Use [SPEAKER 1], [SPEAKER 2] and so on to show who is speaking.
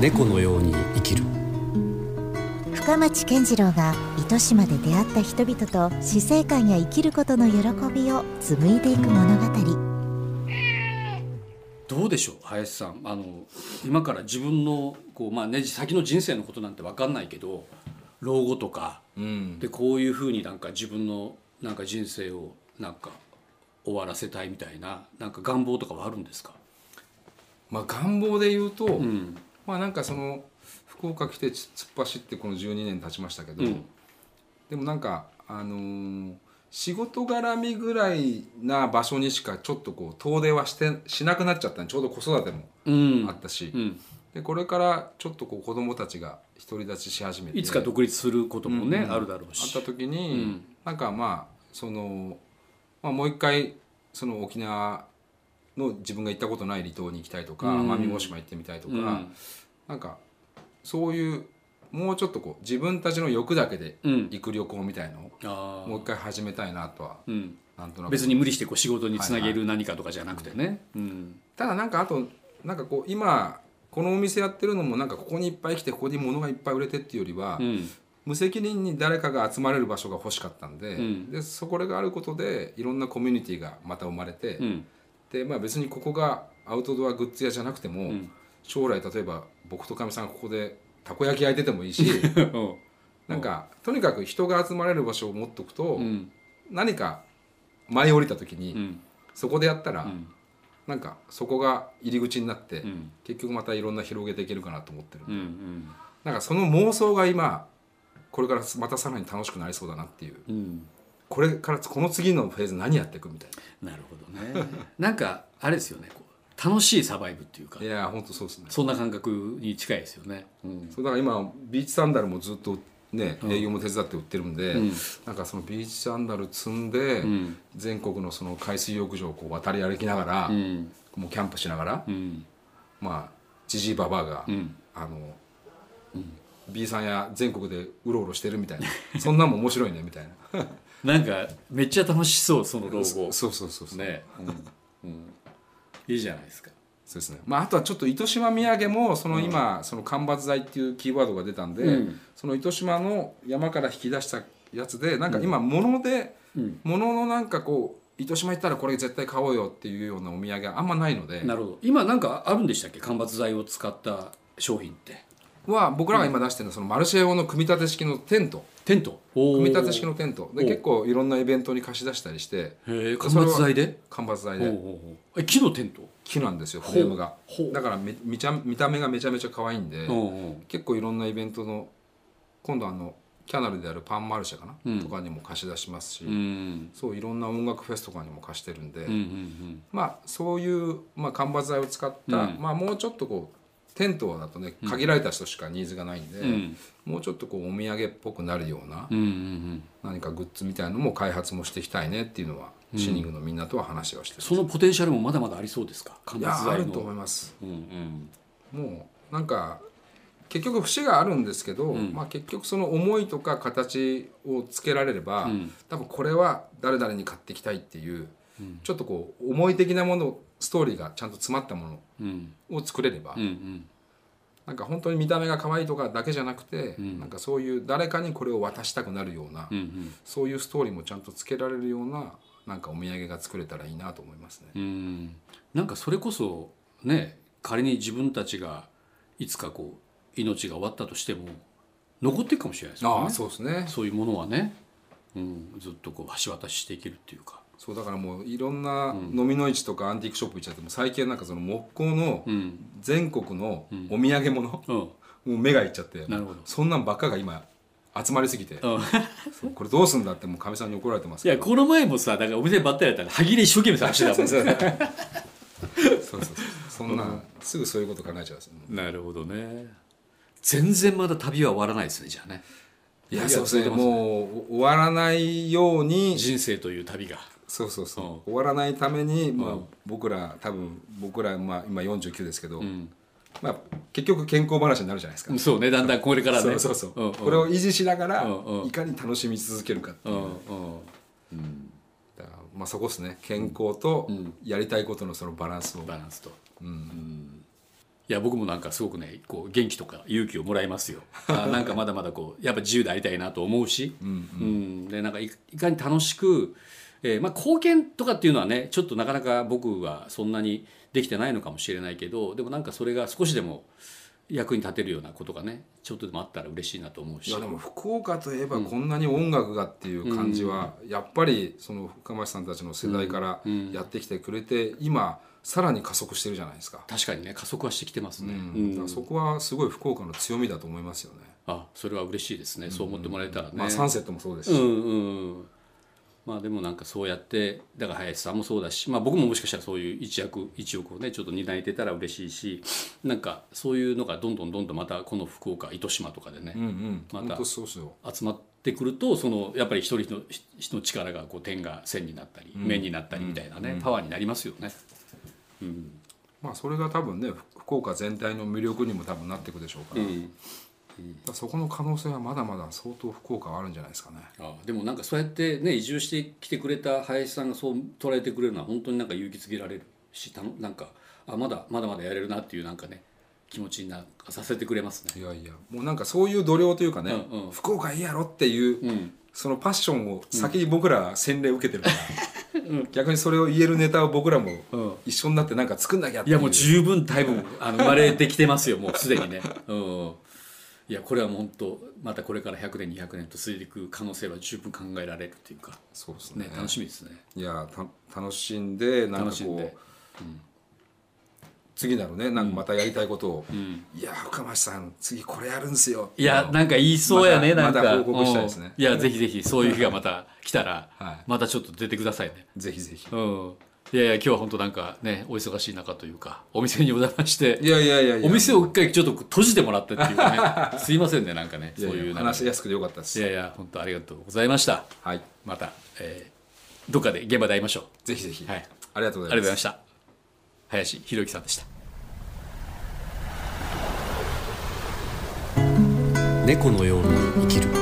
[SPEAKER 1] 猫のように生きる。
[SPEAKER 2] 深町健次郎が糸島で出会った人々と死生観や生きることの喜びを紡いでいく物語。
[SPEAKER 1] どうでしょう林さん。あの今から自分のこう、まあね、先の人生のことなんて分かんないけど老後とか
[SPEAKER 3] うん。
[SPEAKER 1] でこういうふうになんか自分のなんか人生をなんか終わらせたいみたいななんか願望とかはあるんですか、
[SPEAKER 3] まあ願望で言うと、
[SPEAKER 1] うん。
[SPEAKER 3] まあなんかその福岡来て突っ走ってこの12年経ちましたけど、
[SPEAKER 1] うん。
[SPEAKER 3] でもなんかあのー仕事絡みぐらいな場所にしかちょっとこう遠出はしてしなくなっちゃったんでちょうど子育ても
[SPEAKER 1] うん。
[SPEAKER 3] あったし、
[SPEAKER 1] うん、
[SPEAKER 3] でこれからちょっとこう子供たちが独り立ちし始めて
[SPEAKER 1] いつか独立することもね、
[SPEAKER 3] うん。
[SPEAKER 1] あるだろう
[SPEAKER 3] あっ
[SPEAKER 1] した
[SPEAKER 3] 時に、
[SPEAKER 1] うん。
[SPEAKER 3] なんかまあその、まあ、もう一回その沖縄の自分が行ったことない離島に行きたいとか
[SPEAKER 1] うん。
[SPEAKER 3] 奄美大島行ってみたいとか、
[SPEAKER 1] うん。
[SPEAKER 3] なんかそういうもうちょっとこう自分たちの欲だけで
[SPEAKER 1] うん。
[SPEAKER 3] 行く旅行みたいの
[SPEAKER 1] あー。
[SPEAKER 3] をもう一回始めたいなとは
[SPEAKER 1] うん、
[SPEAKER 3] なんとなく。
[SPEAKER 1] 別に無理してこう仕事につなげる何かとかじゃなくてね、うん。
[SPEAKER 3] ただなんかあとなんかこう今このお店やってるのもなんかここにいっぱい来てここに物がいっぱい売れてっていうよりは、
[SPEAKER 1] うん
[SPEAKER 3] 無責任に誰かが集まれる場所が欲しかったんで,、
[SPEAKER 1] うん。
[SPEAKER 3] でそこがあることでいろんなコミュニティがまた生まれて、
[SPEAKER 1] うん。
[SPEAKER 3] でまあ、別にここがアウトドアグッズ屋じゃなくても、
[SPEAKER 1] ん。
[SPEAKER 3] 将来例えば僕とかみさんがここでたこ焼き焼いててもいいし なんかとにかく人が集まれる場所を持っとくと、
[SPEAKER 1] うん。
[SPEAKER 3] 何か舞い降りた時に、
[SPEAKER 1] うん。
[SPEAKER 3] そこでやったら、
[SPEAKER 1] ん。
[SPEAKER 3] なんかそこが入り口になって、
[SPEAKER 1] うん。
[SPEAKER 3] 結局またいろんな広げていけるかなと思ってる、
[SPEAKER 1] うんうん。
[SPEAKER 3] なんかその妄想が今これからまたさらに楽しくなりそうだなっていう。
[SPEAKER 1] うん。
[SPEAKER 3] これからこの次のフェーズ何やっていくみたい
[SPEAKER 1] な。るほどね。なんかあれですよね。楽しいサバイブっていうか。
[SPEAKER 3] ないや本当そうですね。
[SPEAKER 1] そんな感覚に近いですよね、うん。
[SPEAKER 3] そうだから今ビーチサンダルもずっとね
[SPEAKER 1] うん。
[SPEAKER 3] 営業も手伝って売ってるんで、
[SPEAKER 1] うん。
[SPEAKER 3] なんかそのビーチサンダル積んで、
[SPEAKER 1] うん。
[SPEAKER 3] 全国のその海水浴場をこう渡り歩きながら、
[SPEAKER 1] うん。
[SPEAKER 3] もうキャンプしながら、
[SPEAKER 1] うん。
[SPEAKER 3] まあジジイババアが、
[SPEAKER 1] うん。
[SPEAKER 3] あの、B さんや全国でうろうろしてるみたいな。そんなんも面白いねみたいな。
[SPEAKER 1] なんかめっちゃ楽しそうその老後。
[SPEAKER 3] そうそうそうそう、
[SPEAKER 1] ね、うん。うん、いいじゃないですか。
[SPEAKER 3] そうですね。まあ、あとはちょっと糸島土産もその今、その間伐材っていうキーワードが出たんで、
[SPEAKER 1] うん。
[SPEAKER 3] その糸島の山から引き出したやつでなんか今物で、
[SPEAKER 1] うん。
[SPEAKER 3] 物のなんかこう糸島行ったらこれ絶対買おうよっていうようなお土産あんまないので。
[SPEAKER 1] なるほど。今なんかあるんでしたっけ？間伐材を使った商品って
[SPEAKER 3] は僕らが今出してるのはそのマルシェ用の組み立て式のテント。
[SPEAKER 1] テント？組
[SPEAKER 3] 組み立て式のテント。で
[SPEAKER 1] お
[SPEAKER 3] 結構いろんなイベントに貸し出したりして
[SPEAKER 1] 間伐材で？
[SPEAKER 3] 間伐材で。
[SPEAKER 1] 木のテント？
[SPEAKER 3] 木なんですよフレームが。だからめ見ちゃ見た目がめちゃめちゃ可愛いんで、
[SPEAKER 1] うんうん
[SPEAKER 3] 結構いろんなイベントの今度あのキャナルであるパンマルシェかな、
[SPEAKER 1] うん。
[SPEAKER 3] とかにも貸し出しますし、
[SPEAKER 1] うん。
[SPEAKER 3] そういろんな音楽フェスとかにも貸してるんで、
[SPEAKER 1] うんうん。
[SPEAKER 3] まあそういう、まあ、間伐材を使った、
[SPEAKER 1] うん。
[SPEAKER 3] まあもうちょっとこうテントだとね限られた人しかニーズがないんで、
[SPEAKER 1] うん。
[SPEAKER 3] もうちょっとこうお土産っぽくなるような
[SPEAKER 1] うんうんうん。
[SPEAKER 3] 何かグッズみたいのも開発もしていきたいねっていうのは、シニングのみんなとは話はしてる
[SPEAKER 1] そのポテンシャルもまだまだありそうですか？間
[SPEAKER 3] いやあると思います。
[SPEAKER 1] うんうん。
[SPEAKER 3] もうなんか結局節があるんですけど、
[SPEAKER 1] ん。
[SPEAKER 3] まあ、結局その思いとか形をつけられれば、
[SPEAKER 1] うん。
[SPEAKER 3] 多分これは誰々に買っていきたいっていう、ちょっとこう思い的なものストーリーがちゃんと詰まったも
[SPEAKER 1] うん。
[SPEAKER 3] のを作れれば、
[SPEAKER 1] うんうん。
[SPEAKER 3] なんか本当に見た目が可愛いとかだけじゃなくて、
[SPEAKER 1] ん。
[SPEAKER 3] なんかそういう誰かにこれを渡したくなるような、
[SPEAKER 1] うんうん。
[SPEAKER 3] そういうストーリーもちゃんとつけられるようななんかお土産が作れたらいいなと思いますね。
[SPEAKER 1] うん。なんかそれこそね仮に自分たちがいつかこう命が終わったとしても残っていくかもしれないですよね。
[SPEAKER 3] ああそうですね。
[SPEAKER 1] そういうものはね、うん、ずっとこう橋渡ししていけるっていうか、
[SPEAKER 3] そうだからもういろんな飲みの市とかアンティークショップ行っちゃっても最近はなんかその木工の
[SPEAKER 1] うん。
[SPEAKER 3] 全国のお土産物、
[SPEAKER 1] うん。
[SPEAKER 3] もう目がいっちゃってそんなんばっかが今集まりすぎて、これどうすんだってもうかみさんに怒られてますけど。
[SPEAKER 1] いやこの前もさだからお店ばったりやったら歯切れ一生懸命探してたもん
[SPEAKER 3] そうそうそうそんな、すぐそういうこと考えちゃうんですよ
[SPEAKER 1] なるほどね。全然まだ旅は終わらないですねじゃあね。
[SPEAKER 3] いやそうですね。もう終わらないように
[SPEAKER 1] 人生という旅が
[SPEAKER 3] そうそうそう、
[SPEAKER 1] うん。
[SPEAKER 3] 終わらないために、まあ
[SPEAKER 1] うん
[SPEAKER 3] 僕ら多分僕ら、まあ、今49ですけど、
[SPEAKER 1] ん。
[SPEAKER 3] まあ、結局健康話になるじゃないですか、
[SPEAKER 1] そうね。だんだんこれからね。
[SPEAKER 3] そうそうそう、
[SPEAKER 1] んん。
[SPEAKER 3] これを維持しながら、
[SPEAKER 1] うんうん。
[SPEAKER 3] いかに楽しみ続けるかっていう。う、
[SPEAKER 1] んうん。
[SPEAKER 3] だからまあそこですね。健康と
[SPEAKER 1] ん。
[SPEAKER 3] やりたいことのそのバランスを、
[SPEAKER 1] バランスと、うんいや僕もなんかすごくねこう元気とか勇気をもらいますよ。あなんかまだまだこうやっぱ自由でありたいなと思うし、うん。でなんかいいかに楽しく、えーまあ、貢献とかっていうのはねちょっとなかなか僕はそんなにできてないのかもしれないけどでもなんかそれが少しでも役に立てるようなことがねちょっとでもあったら嬉しいなと思うし。
[SPEAKER 3] いやでも福岡といえばこんなに音楽がっていう感じはやっぱりその深町さんたちの世代からやってきてくれて今さらに加速してるじゃないですか,、
[SPEAKER 1] 確かにね加速はしてきてますね、
[SPEAKER 3] うん。そこはすごい福岡の強みだと思いますよね、
[SPEAKER 1] あそれは嬉しいですね。そう思ってもらえたらね、
[SPEAKER 3] まあサンセットもそうですし、
[SPEAKER 1] うんうんまあでもなんかそうやってだから林さんもそうだし、まあ、僕ももしかしたらそういう一役一億をねちょっと担いでたら嬉しいしなんかそういうのがどんどんどんどんまたこの福岡糸島とかでね、
[SPEAKER 3] うんうん。
[SPEAKER 1] また
[SPEAKER 3] 本当そうですよ。
[SPEAKER 1] 集まってくるとそのやっぱり一人の人の力がこう点が線になったり面になったりみたいなね、パワーになりますよね。
[SPEAKER 3] まあそれが多分ね福岡全体の魅力にも多分なっていくでしょうから,、
[SPEAKER 1] うん
[SPEAKER 3] そこの可能性はまだまだ相当福岡はあるんじゃないですかね。
[SPEAKER 1] あでもなんかそうやってね移住してきてくれた林さんがそう捉えてくれるのは本当になんか勇気づけられるしたのなんかあまだまだまだやれるなっていうなんかね気持ちになんかさせてくれますね。
[SPEAKER 3] いやいやもうなんかそういう度量というかね、
[SPEAKER 1] うんうん。
[SPEAKER 3] 福岡いいやろっていう、
[SPEAKER 1] うん
[SPEAKER 3] そのパッションを先に僕ら洗礼を受けてるから、逆にそれを言えるネタを僕らも
[SPEAKER 1] うん。
[SPEAKER 3] 一緒になってなんか作んなきゃって
[SPEAKER 1] いやもう十分多分あの生まれてきてますよもうすでにね。うんいやこれはもう本当またこれから100年200年と続いていく可能性は十分考えられるっていうか
[SPEAKER 3] そうですね。
[SPEAKER 1] ね楽しみですね。
[SPEAKER 3] いやた楽しんでなんかこう
[SPEAKER 1] 楽しんで。
[SPEAKER 3] 次なるねなんかまたやりたいことを、
[SPEAKER 1] ん。
[SPEAKER 3] いや深町さん次これやるんすよ。
[SPEAKER 1] いやなんか言いそうやね、なんか。
[SPEAKER 3] また報告したいですね。
[SPEAKER 1] うん。いやぜひぜひそういう日がまた来たら、
[SPEAKER 3] はい。
[SPEAKER 1] またちょっと出てくださいね。
[SPEAKER 3] ぜひぜひ。
[SPEAKER 1] うんいやいや今日は本当なんかねお忙しい中というかお店にお邪魔して
[SPEAKER 3] いやいやいやいや。
[SPEAKER 1] お店を一回ちょっと閉じてもらってっていうかね すいませんねなんかね
[SPEAKER 3] いやいや
[SPEAKER 1] そういう
[SPEAKER 3] 話しやすくてよかったです。
[SPEAKER 1] いやいや本当ありがとうございました。
[SPEAKER 3] はい。
[SPEAKER 1] また、えーどっかで現場で会いましょ
[SPEAKER 3] ぜひぜひ、
[SPEAKER 1] はい。
[SPEAKER 3] ありがとう
[SPEAKER 1] う
[SPEAKER 3] ございます。
[SPEAKER 1] ありがとうございました。林博之さんでした。
[SPEAKER 4] 猫のように生きる